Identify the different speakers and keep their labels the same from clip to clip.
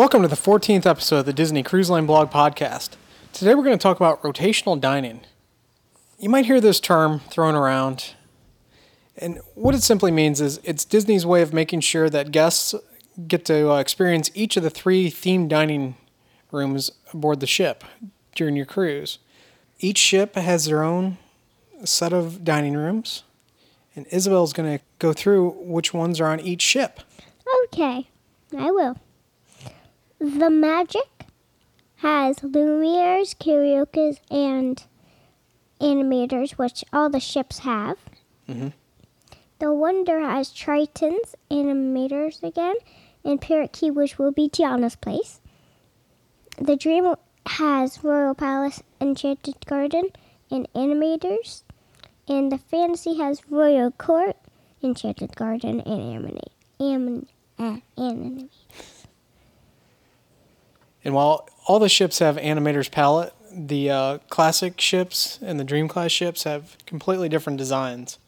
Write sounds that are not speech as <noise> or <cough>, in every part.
Speaker 1: Welcome to the 14th episode of the Disney Cruise Line Blog Podcast. Today we're going to talk about rotational dining. You might hear this term thrown around, and what it simply means is it's Disney's way of making sure that guests get to uh, experience each of the three themed dining rooms aboard the ship during your cruise. Each ship has their own set of dining rooms, and Isabel's going to go through which ones are on each ship.
Speaker 2: Okay, I will. The Magic has Lumieres, Carioca's, and animators, which all the ships have.
Speaker 1: Mhm.
Speaker 2: The Wonder has Triton's animators again, and Parrot Cay, which will be Tiana's place. The Dream has Royal Palace, Enchanted Garden, and animators. And the Fantasy has Royal Court, Enchanted Garden, and uh, animate.
Speaker 1: And while all the ships have Animator's Palate, the uh, classic ships and the Dream class ships have completely different designs.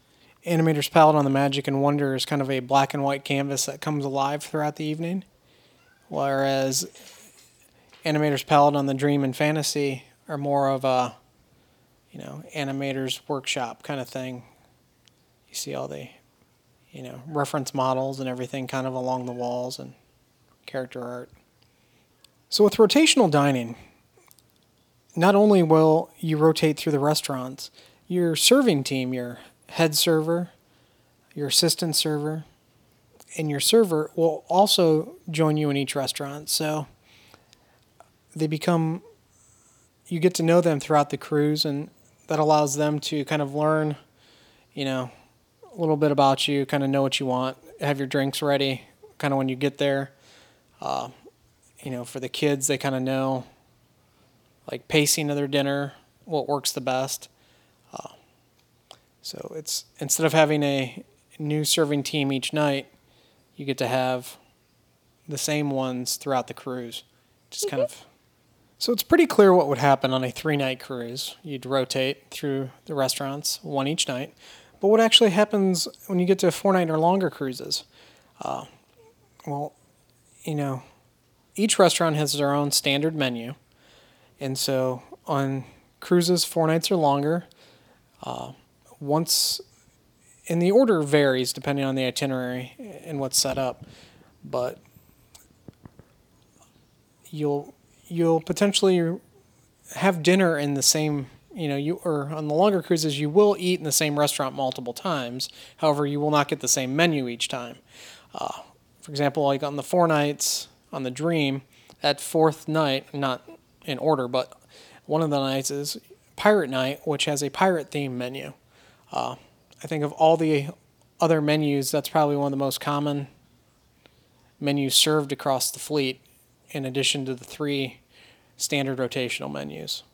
Speaker 1: Animator's Palate on the Magic and Wonder is kind of a black and white canvas that comes alive throughout the evening, whereas Animator's Palate on the Dream and Fantasy are more of a, you know, animator's workshop kind of thing. You see all the, you know, reference models and everything kind of along the walls and character art. So with rotational dining, not only will you rotate through the restaurants, your serving team, your head server, your assistant server, and your server will also join you in each restaurant. So they become you get to know them throughout the cruise and that allows them to kind of learn, you know, a little bit about you, kind of know what you want, have your drinks ready kind of when you get there. Uh, you know, for the kids, they kind of know like pacing of their dinner, what works the best. Uh, so it's instead of having a new serving team each night, you get to have the same ones throughout the cruise. Just kind of. So it's pretty clear what would happen on a three night cruise. You'd rotate through the restaurants, one each night. But what actually happens when you get to four night or longer cruises? Uh, well, you know, each restaurant has their own standard menu. And so on cruises, four nights or longer, uh, once, and the order varies depending on the itinerary and what's set up, but you'll you'll potentially have dinner in the same you know you or on the longer cruises you will eat in the same restaurant multiple times however you will not get the same menu each time uh, for example like on the four nights on the dream that fourth night not in order but one of the nights is pirate night which has a pirate theme menu uh, i think of all the other menus that's probably one of the most common menus served across the fleet in addition to the three standard rotational menus.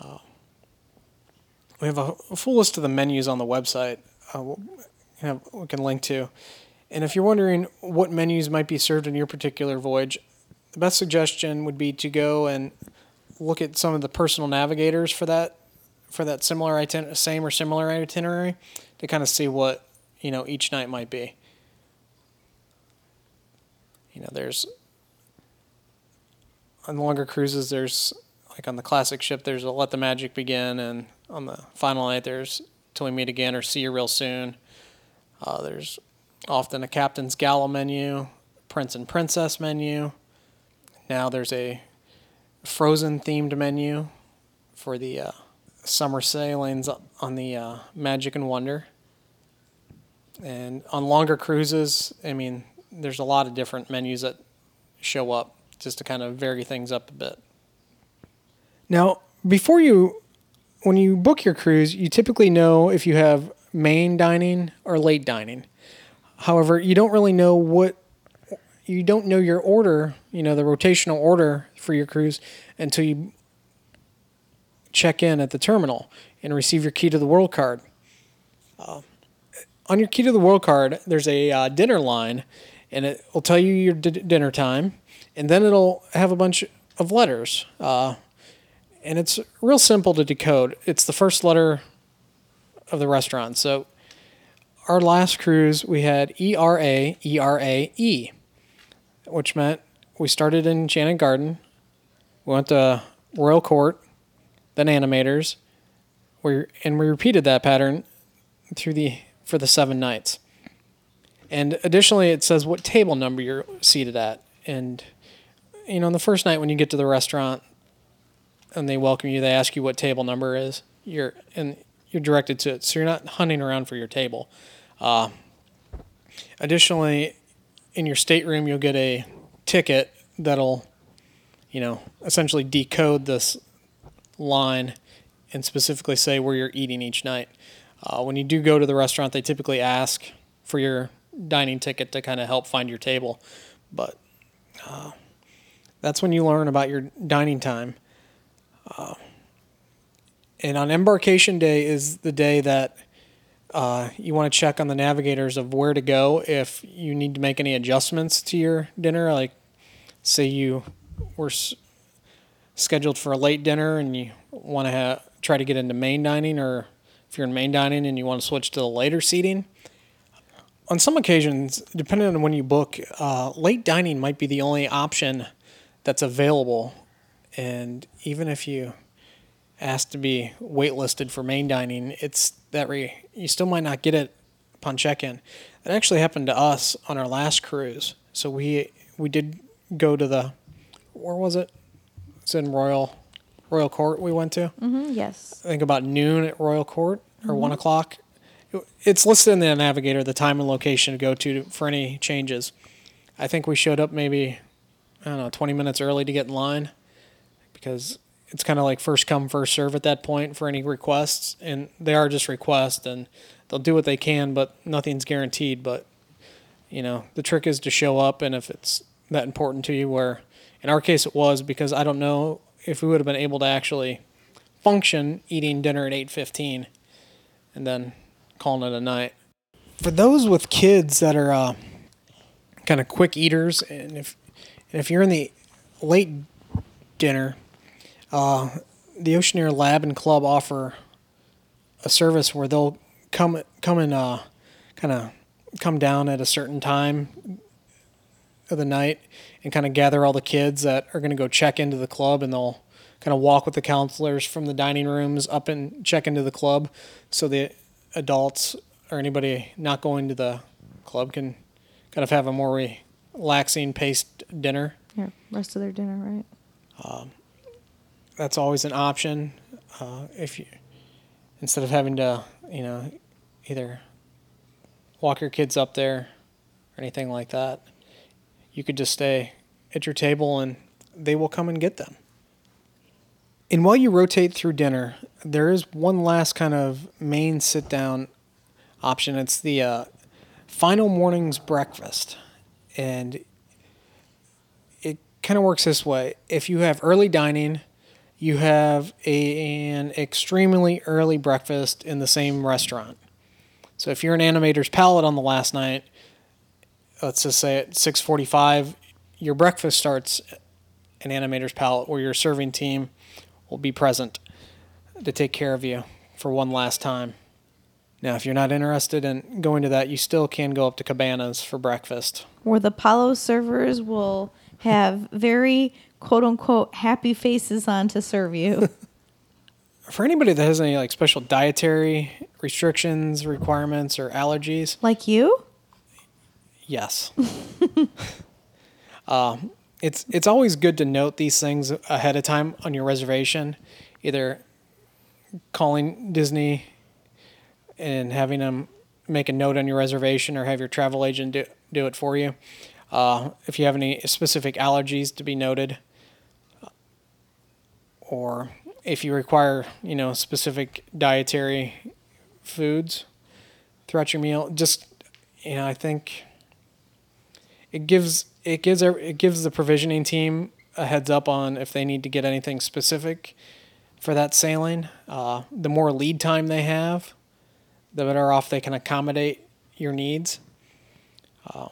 Speaker 1: Uh, we have a, full list of the menus on the website uh, we'll, know, we can link to. And if you're wondering what menus might be served on your particular voyage, the best suggestion would be to go and look at some of the personal navigators for that for that similar iten- same or similar itinerary to kind of see what you know each night might be. You know, there's on longer cruises, there's like on the classic ship, there's a Let the Magic Begin, and on the final night, there's Till We Meet Again or See You Real Soon. Uh, there's often a Captain's Gala menu, Prince and Princess menu. Now there's a Frozen themed menu for the uh, summer sailings on the uh, Magic and Wonder. And on longer cruises, I mean, there's a lot of different menus that show up just to kind of vary things up a bit. Now, before you, when you book your cruise, you typically know if you have main dining or late dining. However, you don't really know what, you don't know your order, you know, the rotational order for your cruise until you check in at the terminal and receive your key to the world card. Uh, on your key to the world card, there's a uh, dinner line, and it will tell you your d- dinner time and then it'll have a bunch of letters. Uh, and it's real simple to decode. It's the first letter of the restaurant. So our last cruise, we had E R A E R A E, which meant we started in Enchanted Garden. We went to Royal Court, then Animators. We and we repeated that pattern through the for the seven nights. And additionally, it says what table number you're seated at. And you know, on the first night when you get to the restaurant and they welcome you, they ask you what table number is. You're and you're directed to it, so you're not hunting around for your table. Uh, additionally, in your stateroom, you'll get a ticket that'll, you know, essentially decode this line and specifically say where you're eating each night. Uh, when you do go to the restaurant, they typically ask for your dining ticket to kind of help find your table, but uh, that's when you learn about your dining time. Uh, and on embarkation day is the day that uh, you want to check on the navigators of where to go if you need to make any adjustments to your dinner. Like, say you were s- scheduled for a late dinner and you want to ha- try to get into main dining, or if you're in main dining and you want to switch to the later seating. On some occasions, depending on when you book, uh, late dining might be the only option that's available. And even if you asked to be waitlisted for main dining, it's that re- you still might not get it upon check-in. That actually happened to us on our last cruise. So we we did go to the where was it? It's in Royal Royal Court. We went to.
Speaker 3: Mm-hmm, yes.
Speaker 1: I think about noon at Royal Court or one o'clock. It's listed in the navigator the time and location to go to for any changes. I think we showed up maybe I don't know twenty minutes early to get in line because it's kind of like first come first serve at that point for any requests, and they are just requests, and they'll do what they can, but nothing's guaranteed. But you know the trick is to show up, and if it's that important to you, where in our case it was because I don't know if we would have been able to actually function eating dinner at 8.15 and then calling it a night for those with kids that are uh, kind of quick eaters and if and if you're in the late dinner uh, the oceaneer lab and club offer a service where they'll come come and uh, kind of come down at a certain time of the night and kind of gather all the kids that are going to go check into the club and they'll kind of walk with the counselors from the dining rooms up and check into the club so the adults or anybody not going to the club can kind of have a more relaxing paced dinner
Speaker 3: Yeah, rest of their dinner, right?
Speaker 1: That's always an option uh, if you instead of having to you know either walk your kids up there or anything like that you could just stay at your table and they will come and get them. And while you rotate through dinner there is one last kind of main sit down option. It's the uh, final morning's breakfast. And it kind of works this way. If you have early dining you have a, an extremely early breakfast in the same restaurant. So if you're an Animator's Palate on the last night, let's just say at 6:45, your breakfast starts an Animator's Palate where your serving team will be present to take care of you for one last time. Now, if you're not interested in going to that, you still can go up to Cabanas for breakfast.
Speaker 3: Where the Palo servers will have very quote unquote happy faces on to serve you. <laughs>
Speaker 1: For anybody that has any like special dietary restrictions, requirements, or allergies,
Speaker 3: like you?
Speaker 1: Yes. <laughs> um, it's it's always good to note these things ahead of time on your reservation, either calling Disney and having them make a note on your reservation, or have your travel agent do, do it for you. Uh, if you have any specific allergies to be noted, or if you require you know specific dietary foods throughout your meal, just you know I think it gives it gives it gives the provisioning team a heads up on if they need to get anything specific for that sailing. Uh, the more lead time they have, the better off they can accommodate your needs. Uh,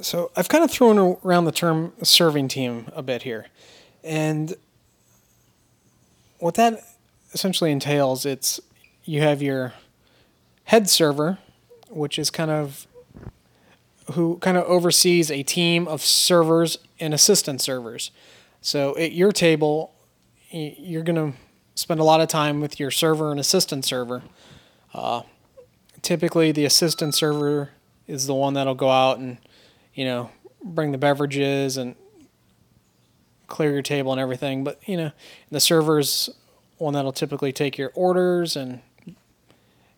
Speaker 1: so I've kind of thrown around the term serving team a bit here, and what that essentially entails, it's you have your head server, which is kind of who kind of oversees a team of servers and assistant servers. So at your table, you're going to spend a lot of time with your server and assistant server. Uh, typically, the assistant server is the one that'll go out and, you know, bring the beverages and clear your table and everything. But you know, the server's one that'll typically take your orders and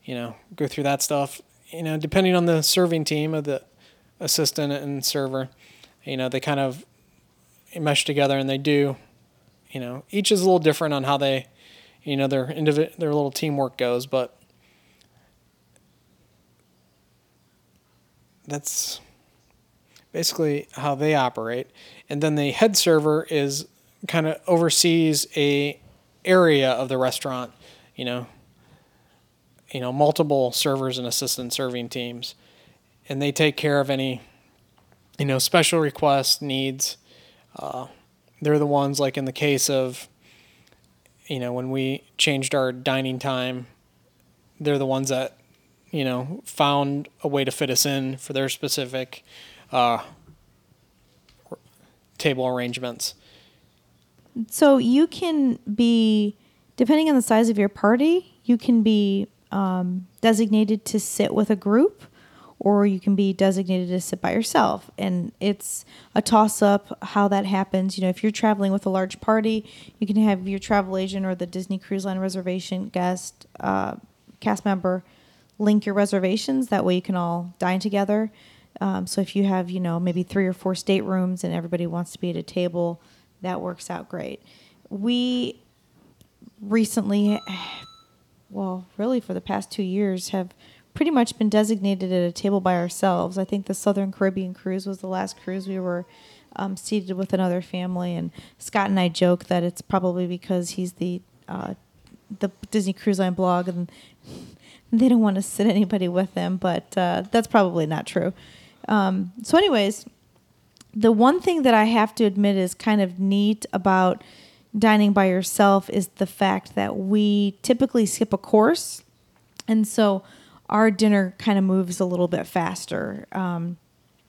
Speaker 1: you know go through that stuff. You know, depending on the serving team of the assistant and server, you know, they kind of mesh together and they do. You know, each is a little different on how they, you know, their individ- their little teamwork goes, but that's basically how they operate. And then the head server is kind of oversees a area of the restaurant, you know, you know, multiple servers and assistant serving teams. And they take care of any, you know, special requests, needs. Uh, they're the ones like in the case of, you know, when we changed our dining time, they're the ones that, you know, found a way to fit us in for their specific uh, table arrangements.
Speaker 3: So you can be, depending on the size of your party, you can be um, designated to sit with a group or you can be designated to sit by yourself. And it's a toss up how that happens. You know, if you're traveling with a large party, you can have your travel agent or the Disney Cruise Line reservation guest, uh, cast member link your reservations. That way you can all dine together. Um, so if you have, you know, maybe three or four staterooms and everybody wants to be at a table, that works out great. We recently, well, really for the past two years, have pretty much been designated at a table by ourselves. I think the Southern Caribbean cruise was the last cruise we were um, seated with another family, and Scott and I joke that it's probably because he's the uh, the Disney Cruise Line blog and <laughs> they don't want to sit anybody with them, but uh, that's probably not true. Um, so, anyways, the one thing that I have to admit is kind of neat about dining by yourself is the fact that we typically skip a course. And so our dinner kind of moves a little bit faster. Um,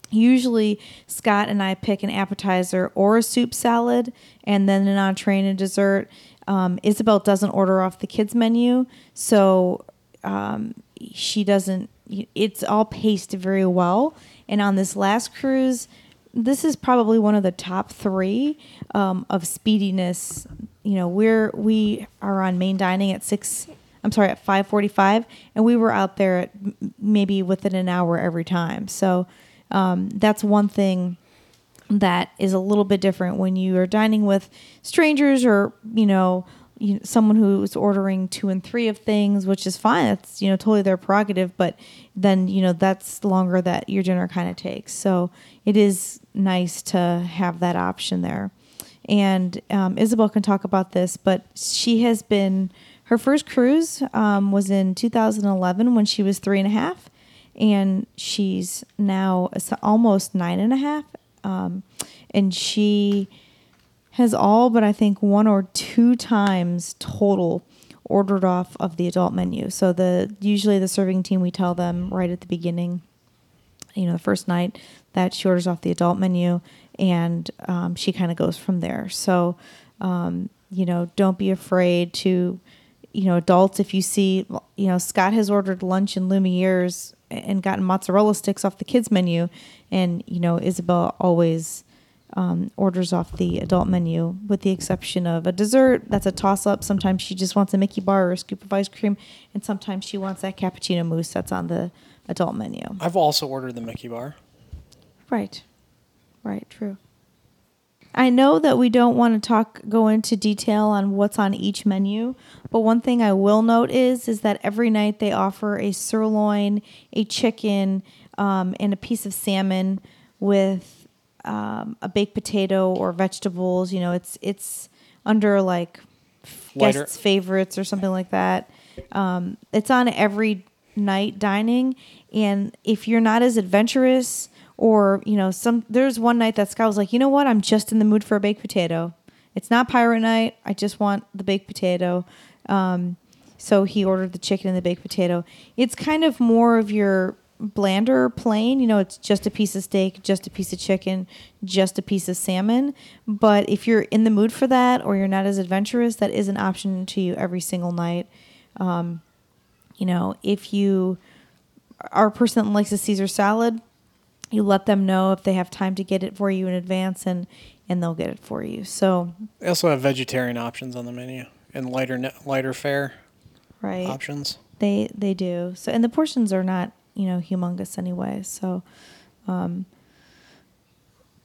Speaker 3: usually, Scott and I pick an appetizer or a soup salad and then an entree and a dessert. Um, Isabel doesn't order off the kids' menu. So um, she doesn't, it's all paced very well. And on this last cruise, this is probably one of the top three um, of speediness. You know, we're we are on main dining at six. I'm sorry, at five forty-five, and we were out there at maybe within an hour every time. So um, that's one thing that is a little bit different when you are dining with strangers or you know you know, someone who's ordering two and three of things, which is fine. That's you know totally their prerogative. But then you know that's longer that your dinner kind of takes. So it is nice to have that option there. And um, Isabel can talk about this, but she has been her first cruise um, was in 2011 when she was three and a half, and she's now almost nine and a half. Um, and she has all but I think one or two times total ordered off of the adult menu. So the usually the serving team we tell them right at the beginning, you know, the first night that she orders off the adult menu, and um, she kind of goes from there. So um, you know, don't be afraid to, you know, adults if you see, you know, Scott has ordered lunch in Lumiere's and gotten mozzarella sticks off the kids menu, and you know, Isabel always um, orders off the adult menu, with the exception of a dessert. That's a toss up. Sometimes she just wants a Mickey bar or a scoop of ice cream, and sometimes she wants that cappuccino mousse that's on the adult menu.
Speaker 1: I've also ordered the Mickey bar.
Speaker 3: Right, right, true. I know that we don't want to talk go into detail on what's on each menu, but one thing I will note is is that every night they offer a sirloin, a chicken, um, and a piece of salmon with um, a baked potato or vegetables. You know, it's it's under like
Speaker 1: Lighter.
Speaker 3: guests' favorites or something like that. Um, it's on every night dining, and if you're not as adventurous or you know some there's one night that Scott was like, you know what, I'm just in the mood for a baked potato. It's not pirate night. I just want the baked potato. Um, so he ordered the chicken and the baked potato. It's kind of more of your blander plain, you know, it's just a piece of steak, just a piece of chicken, just a piece of salmon. But if you're in the mood for that or you're not as adventurous, that is an option to you every single night. Um, you know, if you are a person that likes a Caesar salad, you let them know if they have time to get it for you in advance and and they'll get it for you. So,
Speaker 1: They also have vegetarian options on the menu and lighter lighter fare
Speaker 3: right.
Speaker 1: options.
Speaker 3: They they do. So and the portions are not, you know, humongous anyway. So um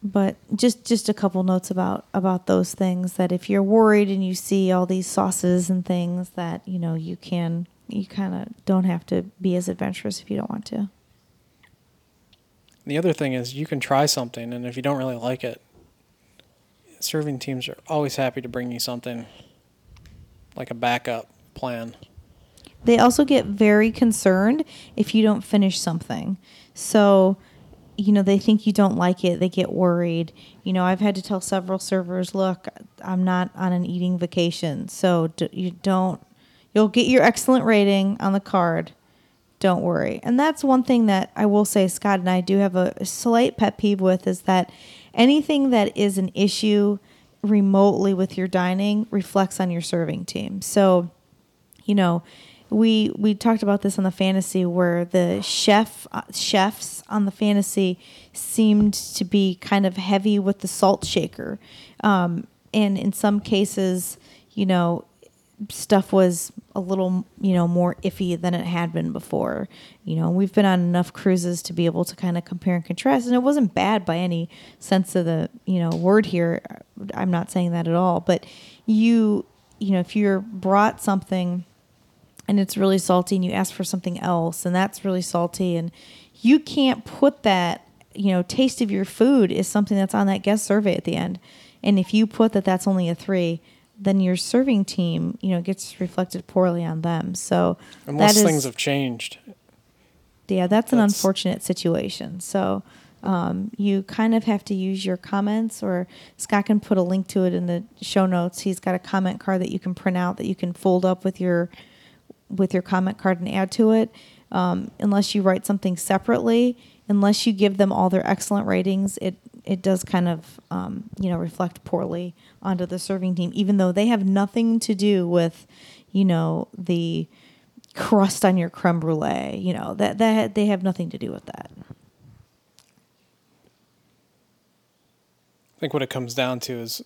Speaker 3: but just just a couple notes about about those things that if you're worried and you see all these sauces and things that, you know, you can you kind of don't have to be as adventurous if you don't want to.
Speaker 1: The other thing is you can try something, and if you don't really like it, serving teams are always happy to bring you something like a backup plan.
Speaker 3: They also get very concerned if you don't finish something. So, you know, they think you don't like it, they get worried. You know, I've had to tell several servers, look, I'm not on an eating vacation. So, you don't, you'll get your excellent rating on the card. Don't worry. And that's one thing that I will say Scott and I do have a slight pet peeve with is that anything that is an issue remotely with your dining reflects on your serving team. So, you know, we we talked about this on the fantasy where the chef uh, chefs on the fantasy seemed to be kind of heavy with the salt shaker, um, and in some cases, you know, stuff was a little you know more iffy than it had been before. You know, we've been on enough cruises to be able to kind of compare and contrast, and it wasn't bad by any sense of the you know word here. I'm not saying that at all, but you you know if you're brought something and it's really salty and you ask for something else and that's really salty. And you can't put that you know taste of your food is something that's on that guest survey at the end. And if you put that that's only a three then your serving team you know gets reflected poorly on them. So
Speaker 1: Unless
Speaker 3: that is
Speaker 1: things have changed.
Speaker 3: yeah that's an unfortunate situation. So um, you kind of have to use your comments or scott can put a link to it in the show notes. He's got a comment card that you can print out that you can fold up with your with your comment card and add to it um, unless you write something separately unless you give them all their excellent ratings it it does kind of um, you know reflect poorly onto the serving team even though they have nothing to do with you know the crust on your creme brulee you know that that they have nothing to do with that.
Speaker 1: I think what it comes down to is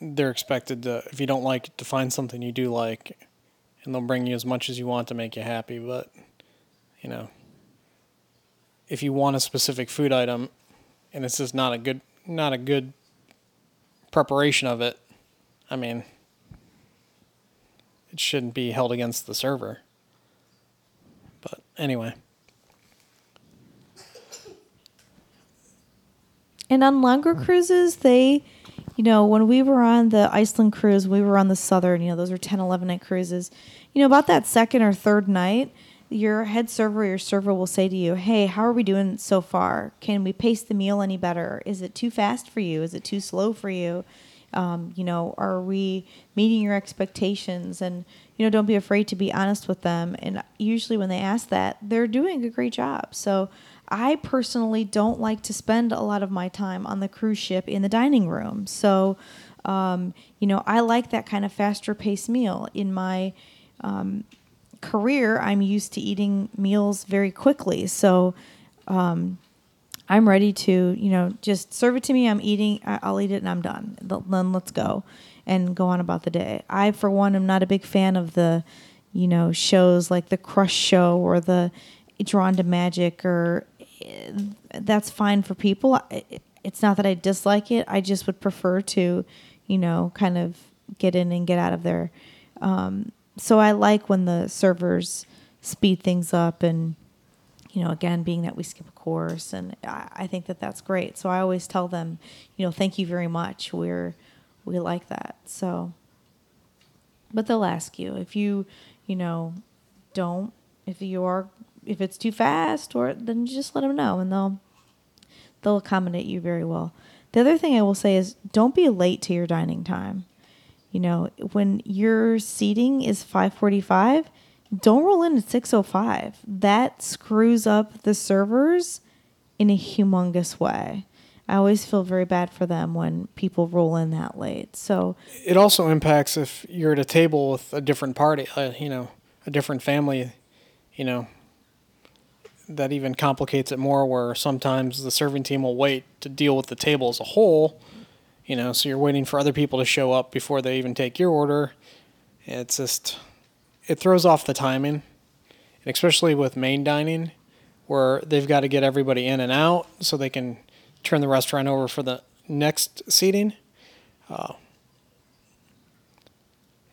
Speaker 1: they're expected to, if you don't like to find something you do like, and they'll bring you as much as you want to make you happy. But, you know, if you want a specific food item, and it's just not a good, not a good preparation of it, I mean, it shouldn't be held against the server. But anyway.
Speaker 3: And on longer cruises, they, you know, when we were on the Iceland cruise, we were on the Southern, you know, those are 10, 11 night cruises. You know, about that second or third night, your head server or your server will say to you, Hey, how are we doing so far? Can we pace the meal any better? Is it too fast for you? Is it too slow for you? Um, you know, are we meeting your expectations? And, you know, don't be afraid to be honest with them. And usually when they ask that, they're doing a great job. So I personally don't like to spend a lot of my time on the cruise ship in the dining room. So, um, you know, I like that kind of faster paced meal. In my um, career, I'm used to eating meals very quickly. So, um, I'm ready to, you know, just serve it to me. I'm eating. I'll eat it and I'm done. Then let's go and go on about the day. I, for one, am not a big fan of the, you know, shows like the Crush Show or the Drawn to Magic or that's fine for people. It's not that I dislike it. I just would prefer to, you know, kind of get in and get out of there. Um, so I like when the servers speed things up and you know, again, being that we skip a course, and I, I think that that's great. So I always tell them, you know, thank you very much. We're we like that. So, but they'll ask you if you, you know, don't if you are if it's too fast or then just let them know and they'll they'll accommodate you very well. The other thing I will say is don't be late to your dining time. You know, when your seating is 5:45, don't roll in at 605. That screws up the servers in a humongous way. I always feel very bad for them when people roll in that late. So
Speaker 1: It also impacts if you're at a table with a different party, uh, you know, a different family, you know. That even complicates it more where sometimes the serving team will wait to deal with the table as a whole, you know, so you're waiting for other people to show up before they even take your order. It's just it throws off the timing. And especially with main dining where they've got to get everybody in and out so they can turn the restaurant over for the next seating. Uh,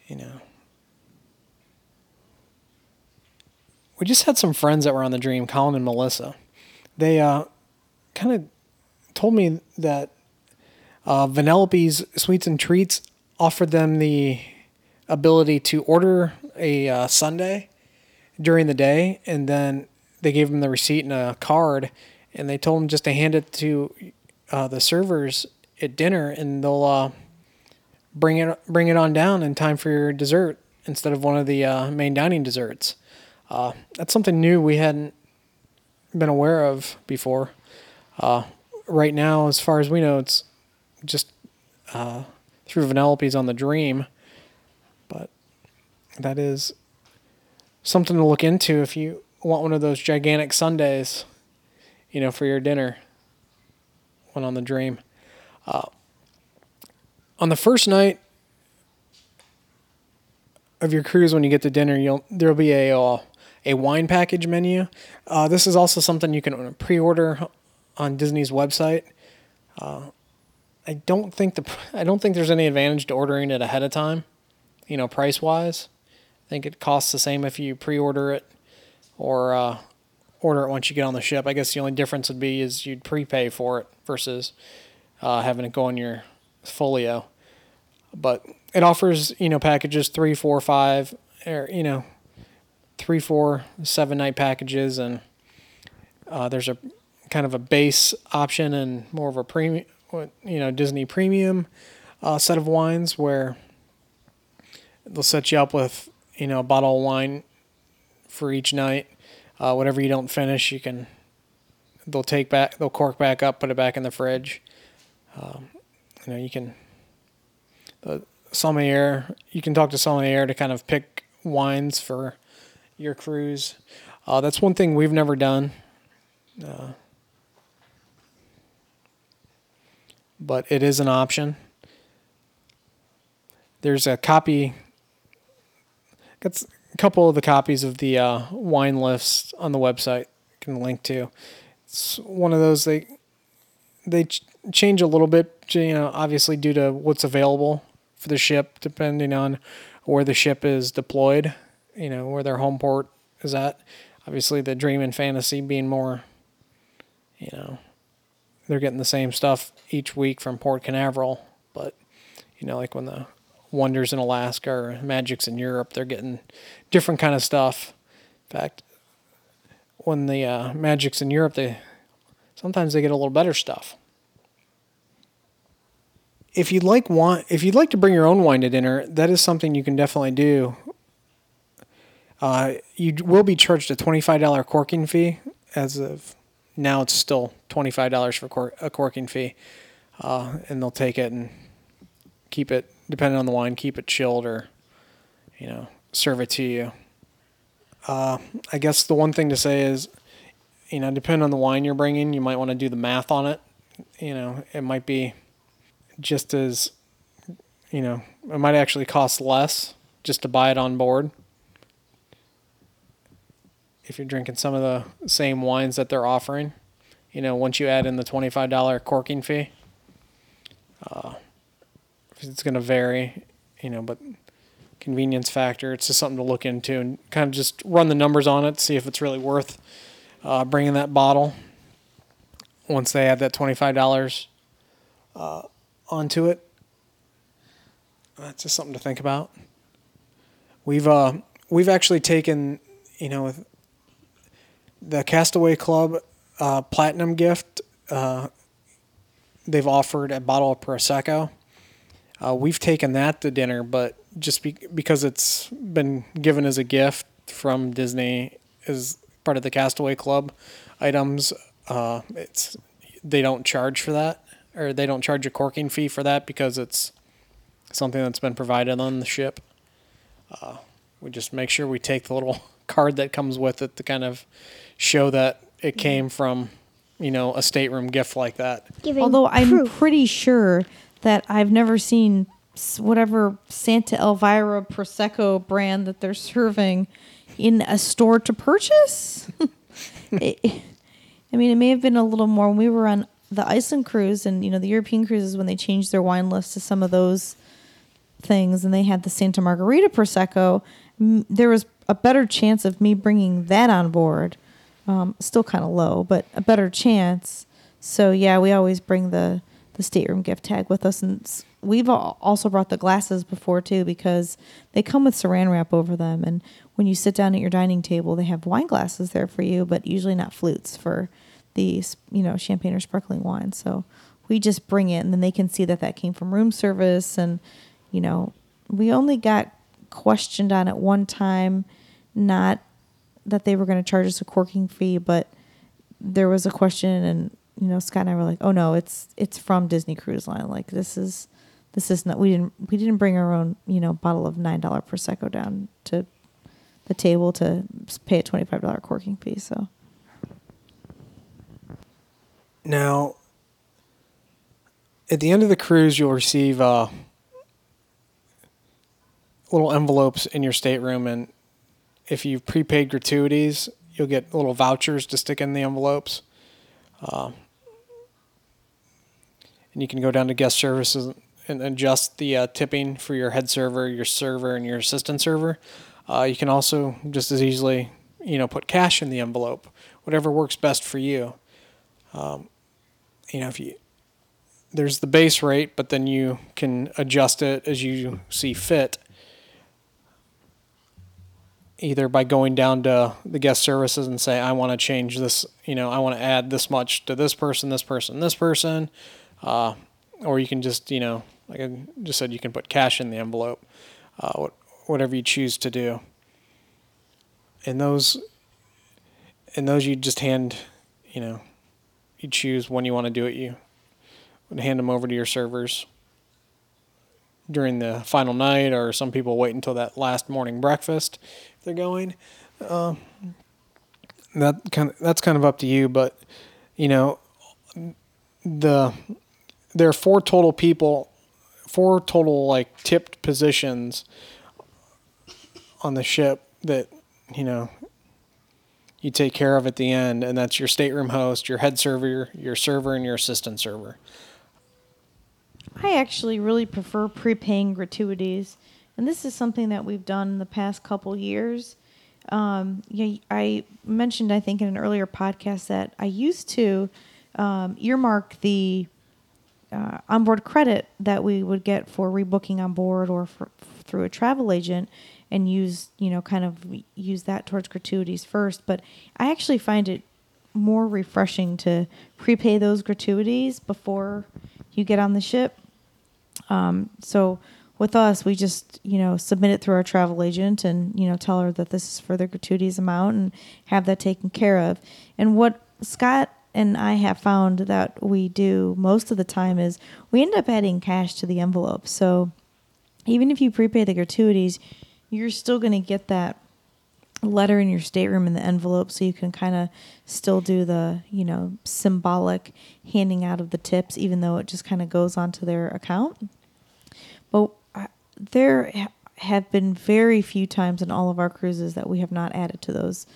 Speaker 1: you know. We just had some friends that were on the dream, Colin and Melissa. They uh, kind of told me that uh, Vanellope's Sweets and Treats offered them the ability to order a uh, sundae during the day, and then they gave them the receipt and a card, and they told them just to hand it to uh, the servers at dinner, and they'll uh, bring it bring it on down in time for your dessert instead of one of the uh, main dining desserts. Uh, that's something new we hadn't been aware of before. Uh, right now, as far as we know, it's just uh, through Vanellope's on the Dream, but that is something to look into if you want one of those gigantic sundaes, you know, for your dinner. One on the Dream. Uh, on the first night of your cruise, when you get to dinner, you'll there'll be a uh, a wine package menu. Uh, this is also something you can pre-order on Disney's website. Uh, I don't think the <laughs> I don't think there's any advantage to ordering it ahead of time, you know, price wise. I think it costs the same if you pre-order it or uh, order it once you get on the ship. I guess the only difference would be is you'd prepay for it versus uh, having it go on your folio. But it offers you know packages three, four, five, or you know three, four, seven night packages, and uh, there's a kind of a base option and more of a premium, you know, Disney premium uh, set of wines where they'll set you up with you know a bottle of wine for each night. Uh, whatever you don't finish, you can they'll take back they'll cork back up, put it back in the fridge. Um, you know, you can the sommelier you can talk to sommelier to kind of pick wines for your cruise. Uh, that's one thing we've never done. Uh, but it is an option. There's a copy. Got a couple of the copies of the uh, wine lists on the website. Can link to. It's one of those they they ch- change a little bit. You know, obviously due to what's available for the ship, depending on where the ship is deployed you know, where their home port is at. Obviously, the Dream and Fantasy being more, you know, they're getting the same stuff each week from Port Canaveral, but you know, like when the Wonders in Alaska or Magics in Europe, they're getting different kind of stuff. In fact, when the uh, Magics in Europe, they sometimes they get a little better stuff. If you'd like want, if you'd like to bring your own wine to dinner, that is something you can definitely do uh, you will be charged a $25 corking fee. As of now, it's still $25 for cor- a corking fee. Uh, and they'll take it and keep it, depending on the wine, keep it chilled or, you know, serve it to you. Uh, I guess the one thing to say is, you know, depending on the wine you're bringing, you might want to do the math on it. You know, it might be just as, you know, it might actually cost less just to buy it on board if you're drinking some of the same wines that they're offering. You know, once you add in the $25 corking fee, uh, it's going to vary, you know, but convenience factor, it's just something to look into and kind of just run the numbers on it, see if it's really worth uh, bringing that bottle once they add that $25 uh, onto it. That's just something to think about. We've uh, we've actually taken, you know, with the Castaway Club uh, Platinum gift, uh, they've offered a bottle of Prosecco. Uh, we've taken that to dinner, but just be- because it's been given as a gift from Disney is part of the Castaway Club items. Uh, it's they don't charge for that, or they don't charge a corking fee for that because it's something that's been provided on the ship. Uh, we just make sure we take the little <laughs> card that comes with it to kind of show that it came from, you know, a stateroom gift like that.
Speaker 2: Giving
Speaker 3: Although I'm
Speaker 2: proof.
Speaker 3: pretty sure that I've never seen whatever Santa Elvira Prosecco brand that they're serving in a store to purchase. <laughs> It- I mean, it may have been a little more when we were on the Iceland cruise and, you know, the European cruises when they changed their wine list to some of those things and they had the Santa Margherita Prosecco, m- there was a better chance of me bringing that on board. Um, still kind of low, but a better chance. So yeah, we always bring the the stateroom gift tag with us, and we've also brought the glasses before too because they come with Saran wrap over them. And when you sit down at your dining table, they have wine glasses there for you, but usually not flutes for the you know champagne or sparkling wine. So we just bring it, and then they can see that that came from room service, and you know we only got questioned on it one time, not that they were going to charge us a corking fee, but there was a question and you know Scott and I were like, "Oh no, it's it's from Disney Cruise Line. Like this is this is not we didn't we didn't bring our own, you know, bottle of $9 prosecco down to the table to pay a $25 corking fee." So,
Speaker 1: Now, at the end of the cruise, you'll receive uh, little envelopes in your stateroom, and if you've prepaid gratuities, you'll get little vouchers to stick in the envelopes. Uh, and you can go down to guest services and adjust the uh, tipping for your head server, your server, and your assistant server. Uh, you can also just as easily, you know, put cash in the envelope, whatever works best for you you know, if you there's the base rate, but then you can adjust it as you see fit. Either by going down to the guest services and say, I want to change this, you know, I want to add this much to this person, this person, this person. Uh, or you can just, you know, like I just said, you can put cash in the envelope, uh, whatever you choose to do. And those, and those you just hand, you know, you choose when you want to do it. You would hand them over to your servers during the final night, or some people wait until that last morning breakfast they're going. Uh, that kind of that's kind of up to you, but you know the there are four total people, four total like tipped positions on the ship that you know you take care of at the end, and that's your stateroom host, your head server, your server, and your assistant server.
Speaker 3: I actually really prefer prepaying gratuities, and this is something that we've done in the past couple years. Um, yeah, I mentioned I think in an earlier podcast that I used to um, earmark the uh, onboard credit that we would get for rebooking on board or for, through a travel agent and use you know kind of use that towards gratuities first but i actually find it more refreshing to prepay those gratuities before you get on the ship um, so with us we just you know submit it through our travel agent and you know tell her that this is for the gratuities amount and have that taken care of and what scott and I have found that we do most of the time is we end up adding cash to the envelope. So even if you prepay the gratuities, you're still going to get that letter in your stateroom in the envelope so you can kind of still do the, you know, symbolic handing out of the tips even though it just kind of goes onto their account. There ha- have been very few times in all of our cruises that we have not added to those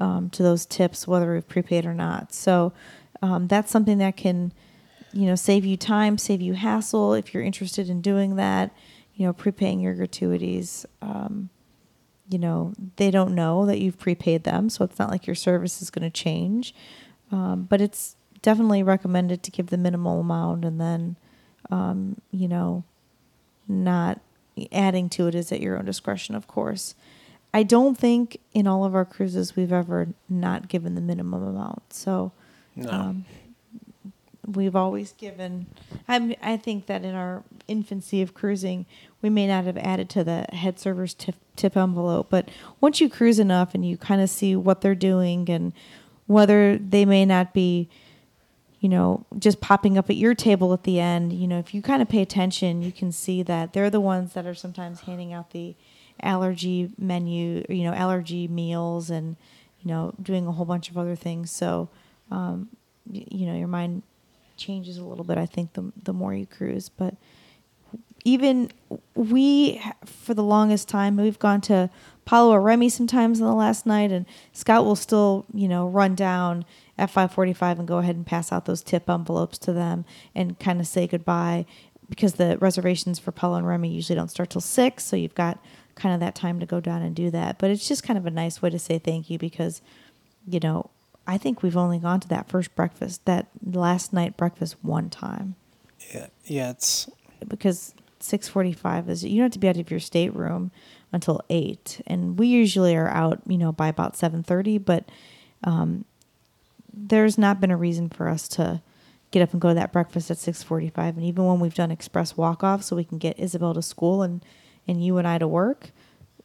Speaker 3: um, to those tips, whether we've prepaid or not. So um, that's something that can, you know, save you time, save you hassle if you're interested in doing that. You know, prepaying your gratuities. Um, you know, they don't know that you've prepaid them, so it's not like your service is going to change. Um, but it's definitely recommended to give the minimal amount and then, um, you know, not adding to it is at your own discretion, of course. I don't think in all of our cruises we've ever not given the minimum amount. So,
Speaker 1: No.
Speaker 3: um, we've always given. I I think that in our infancy of cruising, we may not have added to the head server's tip, tip envelope, but once you cruise enough and you kind of see what they're doing and whether they may not be you know, just popping up at your table at the end, you know, if you kind of pay attention, you can see that they're the ones that are sometimes handing out the allergy menu, you know, allergy meals and, you know, doing a whole bunch of other things. So, um, you know, your mind changes a little bit, I think, the, the more you cruise. But even we, for the longest time, we've gone to Palo or Remy sometimes in the last night, and Scott will still, you know, run down at 5:45 and go ahead and pass out those tip envelopes to them and kind of say goodbye because the reservations for Palo and Remy usually don't start till six, so you've got kind of that time to go down and do that. But it's just kind of a nice way to say thank you because, you know, I think we've only gone to that first breakfast, that last night breakfast one time
Speaker 1: Yeah, yeah, it's
Speaker 3: because 6:45 is you don't have to be out of your stateroom until 8 and we usually are out you know by about 7:30 but um, there's not been a reason for us to get up and go to that breakfast at 6:45 and even when we've done express walk-off so we can get Isabel to school and and you and I to work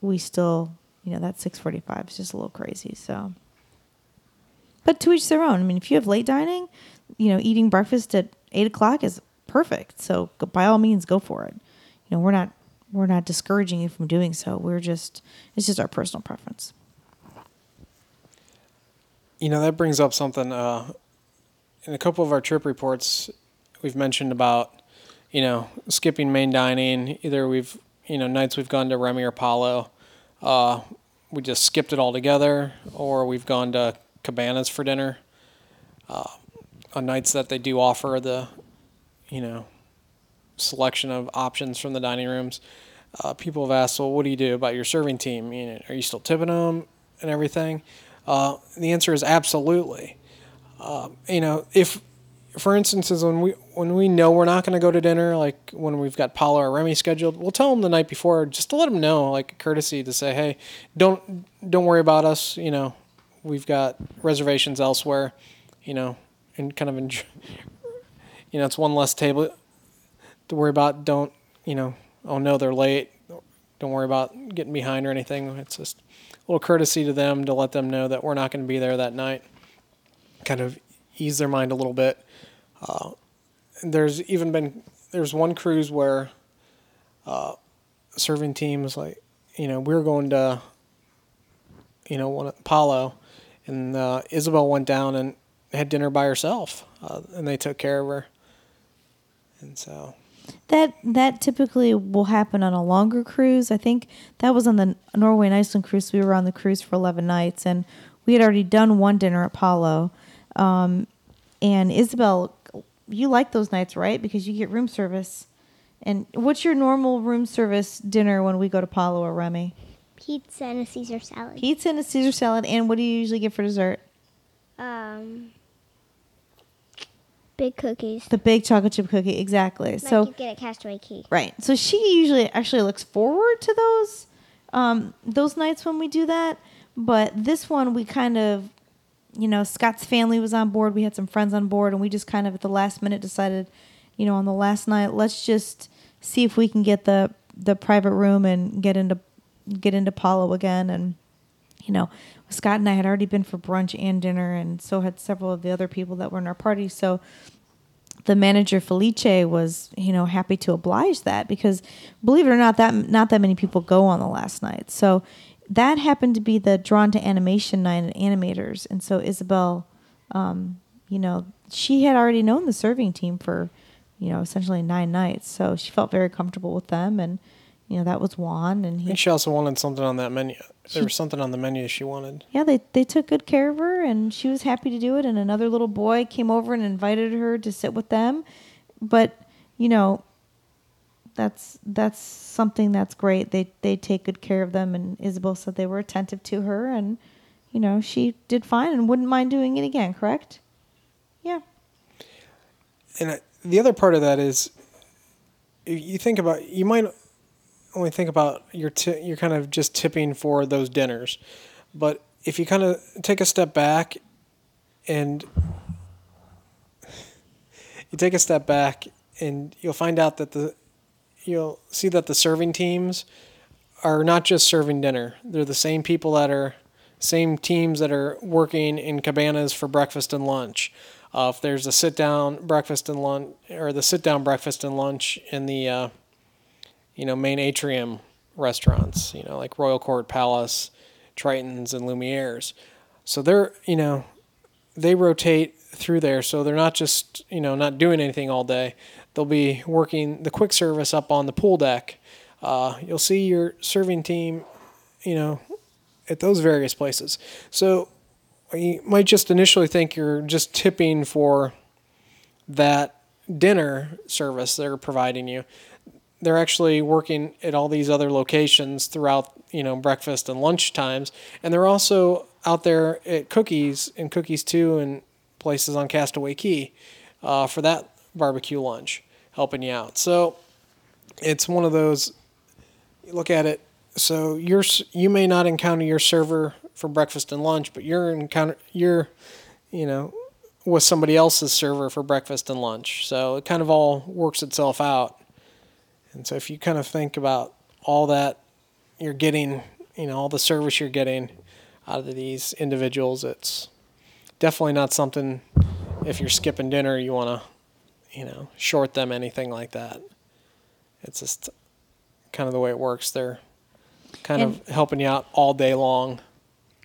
Speaker 3: we still you know that 6:45 is just a little crazy so. But to each their own. I mean if you have late dining you know eating breakfast at 8 o'clock is perfect. So by all means go for it you know we're not we're not discouraging you from doing so we're just it's just our personal preference
Speaker 1: You know, that brings up something. Uh, in a couple of our trip reports, we've mentioned about, you know, skipping main dining. Either we've, you know, nights we've gone to Remy or Palo, uh, we just skipped it all together, or we've gone to Cabanas for dinner. Uh, on nights that they do offer the, you know, selection of options from the dining rooms, uh, people have asked, well, what do you do about your serving team? You know, are you still tipping them and everything? Uh, the answer is absolutely. Uh, you know, if, for instances, when we when we know we're not going to go to dinner, like when we've got Palo or Remy scheduled, we'll tell them the night before just to let them know, like courtesy, to say, hey, don't don't worry about us. You know, we've got reservations elsewhere. You know, and kind of enjoy. You know, it's one less table to worry about. Don't you know? Oh no, they're late. Don't worry about getting behind or anything. It's just a little courtesy to them to let them know that we're not going to be there that night. Kind of ease their mind a little bit. Uh, there's even been there's one cruise where uh, serving team was like, you know, we were going to, you know, one at Palo, and uh, Isabel went down and had dinner by herself, uh, and they took care of her. And so
Speaker 3: That that typically will happen on a longer cruise. I think that was on the Norway and Iceland cruise. We were on the cruise for eleven nights, and we had already done one dinner at Palo. Um, and Isabel, you like those nights, right? Because you get room service. And what's your normal room service dinner when we go to Palo or Remy?
Speaker 2: Pizza and a Caesar salad.
Speaker 3: Pizza and a Caesar salad. And what do you usually get for dessert?
Speaker 2: Um, big cookies.
Speaker 3: The big chocolate chip cookie. Exactly.
Speaker 2: Like
Speaker 3: so
Speaker 2: you get a Castaway Cay.
Speaker 3: Right. So she usually actually looks forward to those um, those nights when we do that. But this one we kind of you know, Scott's family was on board. We had some friends on board and we just kind of at the last minute decided, you know, on the last night, let's just see if we can get the the private room and get into get into Palo again and you know, Scott and I had already been for brunch and dinner and so had several of the other people that were in our party. So the manager Felice was, you know, happy to oblige that because believe it or not, that not that many people go on the last night. So that happened to be the drawn to animation night and animators, and so Isabel, um, you know, she had already known the serving team for, you know, essentially nine nights, so she felt very comfortable with them, and you know that was Juan, and he
Speaker 1: think she also wanted something on that menu.
Speaker 3: She-
Speaker 1: There was something on the menu she wanted.
Speaker 3: yeah, they they took good care of her, and she was happy to do it. And another little boy came over and invited her to sit with them, but you know, that's that's something that's great. They they take good care of them, and Isabel said they were attentive to her, and you know she did fine and wouldn't mind doing it again. Correct? Yeah.
Speaker 1: and I- the other part of that is you think about you might only think about your ti you're kind of just tipping for those dinners but if you kind of take a step back and you take a step back and you'll find out that the you'll see that the serving teams are not just serving dinner. They're the same people that are same teams that are working in cabanas for breakfast and lunch. Uh, if there's a sit down breakfast and lunch or the sit down breakfast and lunch in the uh, you know main atrium restaurants, you know like Royal Court Palace, Triton's, and Lumiere's. So they're you know they rotate through there, so they're not just you know not doing anything all day. They'll be working the quick service up on the pool deck. Uh, you'll see your serving team, you know, at those various places. So you might just initially think you're just tipping for that dinner service they're providing you. They're actually working at all these other locations throughout, you know, breakfast and lunch times, and they're also out there at Cookies and Cookie's Too and places on Castaway Cay uh, for that barbecue lunch, helping you out. So it's one of those. Look at it. So you're you may not encounter your server for breakfast and lunch, but you're encounter you're, you know, with somebody else's server for breakfast and lunch. So it kind of all works itself out. And so if you kind of think about all that you're getting, you know, all the service you're getting out of these individuals, it's definitely not something if you're skipping dinner you want to, you know, short them anything like that. It's just kind of the way it works. They're kind
Speaker 3: And-
Speaker 1: of helping you out all day long.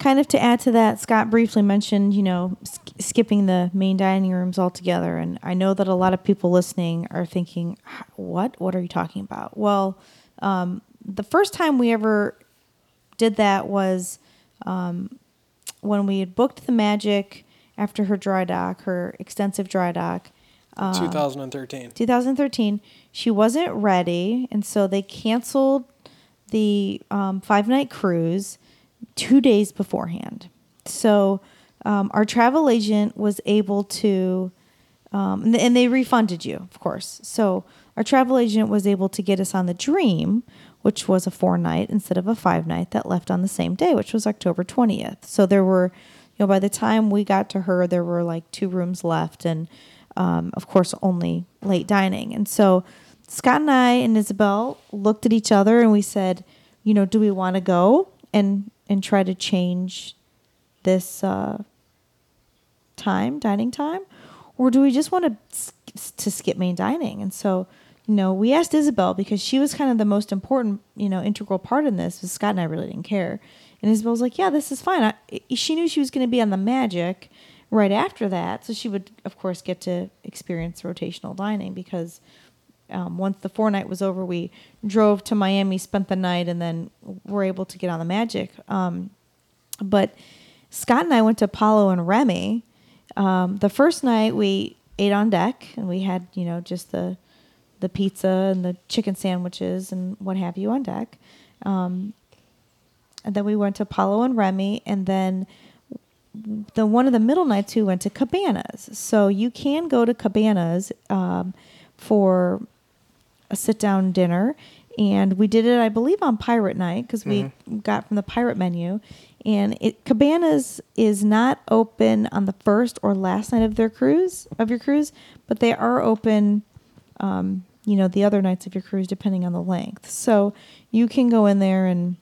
Speaker 3: Kind of to add to that, Scott briefly mentioned, you know, sk- skipping the main dining rooms altogether. And I know that a lot of people listening are thinking, what? What are you talking about? Well, um, the first time we ever did that was um, when we had booked the Magic after her dry dock, her extensive dry dock. Uh,
Speaker 1: 2013.
Speaker 3: 2013, she wasn't ready, and so they canceled the um, five night cruise two days beforehand. So um, our travel agent was able to, um, and, and they refunded you, of course. So our travel agent was able to get us on the Dream, which was a four night instead of a five night that left on the same day, which was October 20th. So there were, you know, by the time we got to her, there were like two rooms left, and um, of course, only late dining. And so Scott and I and Isabel looked at each other and we said, you know, do we want to go and and try to change this uh, time, dining time, or do we just want to to skip main dining? And so, you know, we asked Isabel because she was kind of the most important, you know, integral part in this. Scott and I really didn't care, and Isabel was like, "Yeah, this is fine." I, she knew she was going to be on the Magic right after that, so she would, of course, get to experience rotational dining because. Um, once the four night was over, we drove to Miami, spent the night, and then were able to get on the Magic. Um, but Scott and I went to Palo and Remy. Um, the first night we ate on deck, and we had you know just the the pizza and the chicken sandwiches and what have you on deck. Um, and then we went to Palo and Remy, and then the one of the middle nights we went to Cabanas. So you can go to Cabanas um, for a sit down dinner. And we did it, I believe, on Pirate Night because we got from the Pirate menu. And it Cabanas is not open on the first or last night of their cruise of your cruise, but they are open, um, you know, the other nights of your cruise depending on the length. So you can go in there and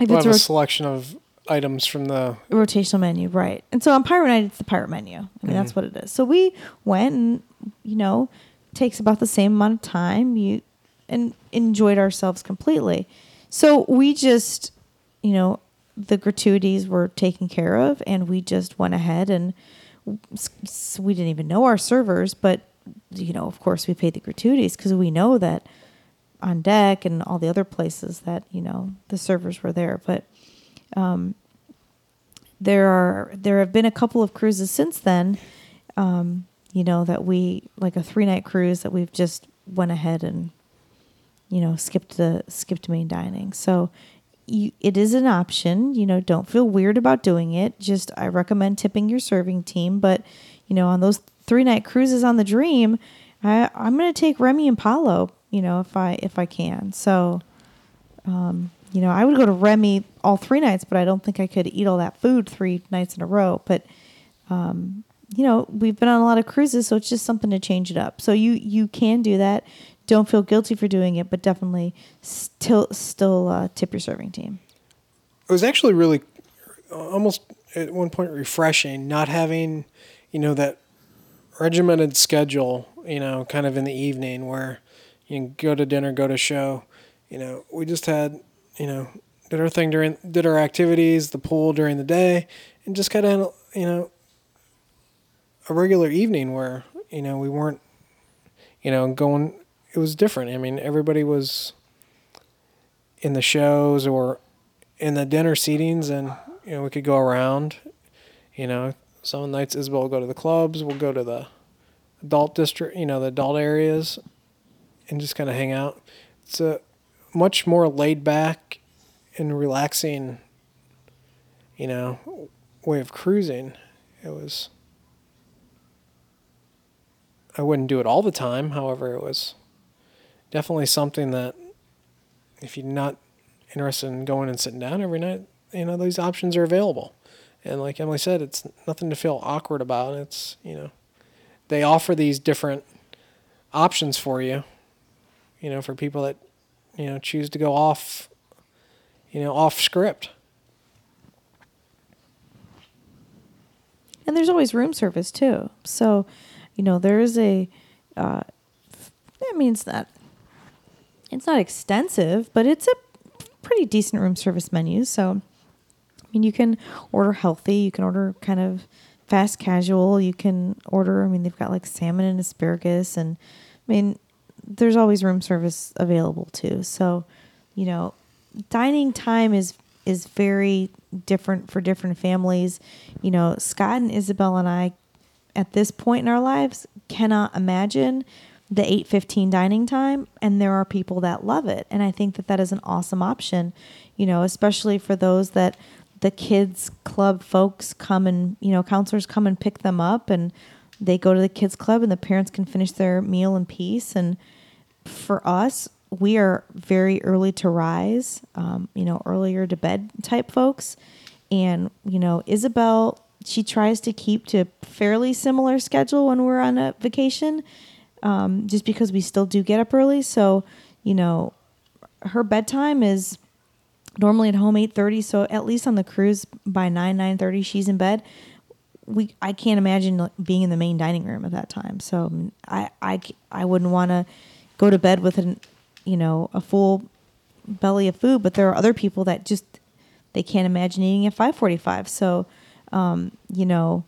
Speaker 3: if
Speaker 1: We'll
Speaker 3: it's
Speaker 1: have
Speaker 3: a
Speaker 1: a selection of items from the
Speaker 3: rotational menu, right? And so on Pirate Night, it's the Pirate menu. I mean, that's what it is. So we went and you know, takes about the same amount of time. You and enjoyed ourselves completely. So we just, you know, the gratuities were taken care of, and we just went ahead and we didn't even know our servers, but you know, of course, we paid the gratuities because we know that on deck and all the other places that you know the servers were there, but there are there have been a couple of cruises since then um, you know that we like a three night cruise that we've just went ahead and you know skipped the skipped main dining. So you, it is an option you know don't feel weird about doing it. Just i recommend tipping your serving team but you know on those three night cruises on the dream I, i'm going to take remy and Palo you know if i if i can. So um, you know, I would go to Remy all three nights, but I don't think I could eat all that food three nights in a row. But um, you know, we've been on a lot of cruises, so it's just something to change it up. So you you can do that. Don't feel guilty for doing it, but definitely still still uh, tip your serving team.
Speaker 1: It was actually really almost at one point refreshing not having, you know, that regimented schedule, you know, kind of in the evening where you go to dinner, go to show. You know, we just had, you know, did our thing during, did our activities, the pool during the day, and just kind of, you know, a regular evening where, you know, we weren't, you know, going, it was different. I mean, everybody was in the shows or in the dinner seatings and, you know, we could go around, you know, some nights Isabel will go to the clubs, we'll go to the adult district, you know, the adult areas and just kind of hang out. It's a much more laid back and relaxing, you know, way of cruising. It was. I wouldn't do it all the time. However, it was definitely something that if you're not interested in going and sitting down every night, you know, these options are available. And like Emily said, it's nothing to feel awkward about. It's, you know, they offer these different options for you, you know, for people that, you know, choose to go off, you know, off script.
Speaker 3: And there's always room service too. So, you know, there is a, uh, I mean, it's not, it's not extensive, but it's a pretty decent room service menu. So, I mean, you can order healthy, you can order kind of fast casual, you can order, I mean, they've got like salmon and asparagus, and I mean, there's always room service available too. So, you know, dining time is is very different for different families. You know, Scott and Isabel and I at this point in our lives cannot imagine the 8:15 dining time and there are people that love it. And I think that that is an awesome option, you know, especially for those that the kids club folks come and you know counselors come and pick them up and they go to the kids club and the parents can finish their meal in peace. And for us we are very early to rise um, you know earlier to bed type folks. And you know isabel she tries to keep to a fairly similar schedule when we're on a vacation um, just because we still do get up early. So you know her bedtime is normally at home 8.30 so at least on the cruise by 9 9.30 she's in bed. We i can't imagine being in the main dining room at that time. So i i, I wouldn't want to go to bed with an you know a full belly of food but there are other people that just they can't imagine eating at 5.45 so um, you know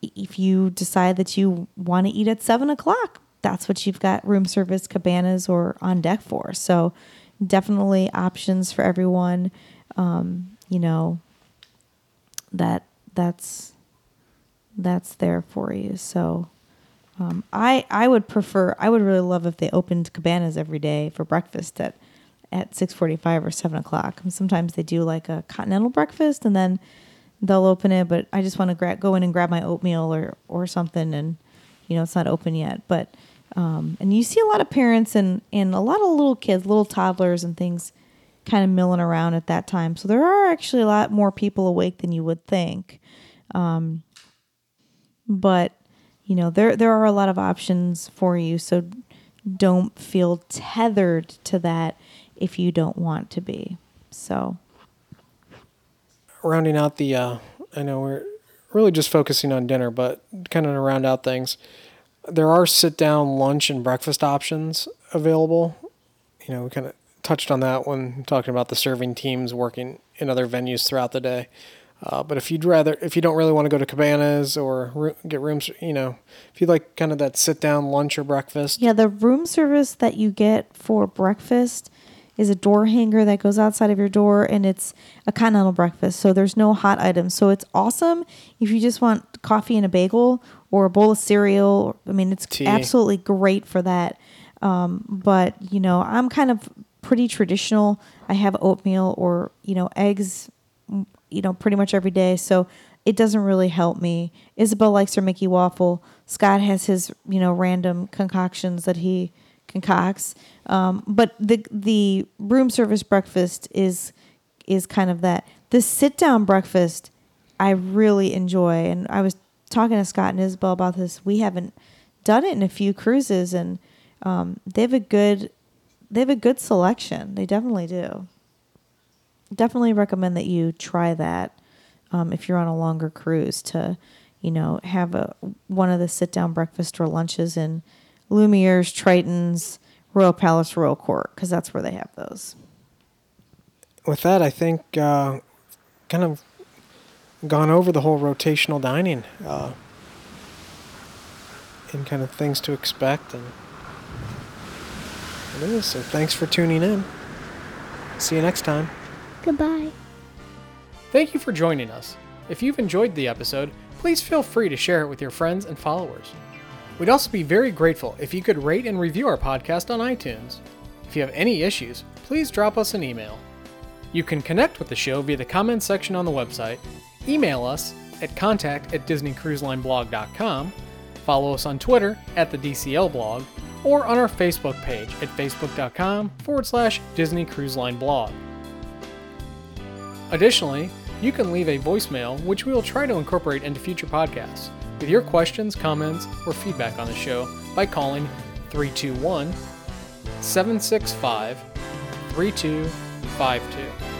Speaker 3: if you decide that you want to eat at 7 o'clock that's what you've got room service cabanas or on deck for so definitely options for everyone. Um, you know, that that's that's there for you. So um, I I would prefer I would really love if they opened cabanas every day for breakfast at at six forty five or seven o'clock. Sometimes they do like a continental breakfast and then they'll open it. But I just want to gra- go in and grab my oatmeal or or something, and you know it's not open yet. But um, and you see a lot of parents and, and a lot of little kids, little toddlers and things kind of milling around at that time. So there are actually a lot more people awake than you would think. Um, but you know, there there are a lot of options for you. So don't feel tethered to that if you don't want to be. So
Speaker 1: rounding out the uh, I know we're really just focusing on dinner, but kind of to round out things there are sit down lunch and breakfast options available. You know, we kind of touched on that when talking about the serving teams working in other venues throughout the day. Uh, but if you'd rather, if you don't really want to go to cabanas or get rooms, you know, if you like kind of that sit down lunch or breakfast.
Speaker 3: Yeah, the room service that you get for breakfast is a door hanger that goes outside of your door and it's a continental breakfast. So there's no hot items. So it's awesome if you just want coffee and a bagel or a bowl of cereal. I mean, it's Tea. absolutely great for that. Um, but, you know, I'm kind of pretty traditional. I have oatmeal or, you know, eggs, you know, pretty much every day. So it doesn't really help me. Isabel likes her Mickey waffle. Scott has his, you know, random concoctions that he concocts. Um, but the the room service breakfast is is kind of that. The sit down breakfast I really enjoy, and I was talking to Scott and Isabel about this. We haven't done it in a few cruises, and um, they have a good they have a good selection. They definitely do. Definitely recommend that you try that um, if you're on a longer cruise to, you know, have a one of the sit down breakfast or lunches in Lumiere's, Triton's, Royal Palace, Royal Court, because that's where they have those.
Speaker 1: With that, I think uh, kind of gone over the whole rotational dining uh, and kind of things to expect and it is. So thanks for tuning in. See you next time.
Speaker 2: Goodbye.
Speaker 1: Thank you for joining us. If you've enjoyed the episode, please feel free to share it with your friends and followers. We'd also be very grateful if you could rate and review our podcast on iTunes. If you have any issues, please drop us an email. You can connect with the show via the comments section on the website, email us at contact at disneycruiselineblog.com, follow us on Twitter at the DCL blog, or on our Facebook page at facebook.com forward slash Disney Cruise Line blog. Additionally, you can leave a voicemail, which we will try to incorporate into future podcasts, with your questions, comments, or feedback on the show by calling 321 765 3252.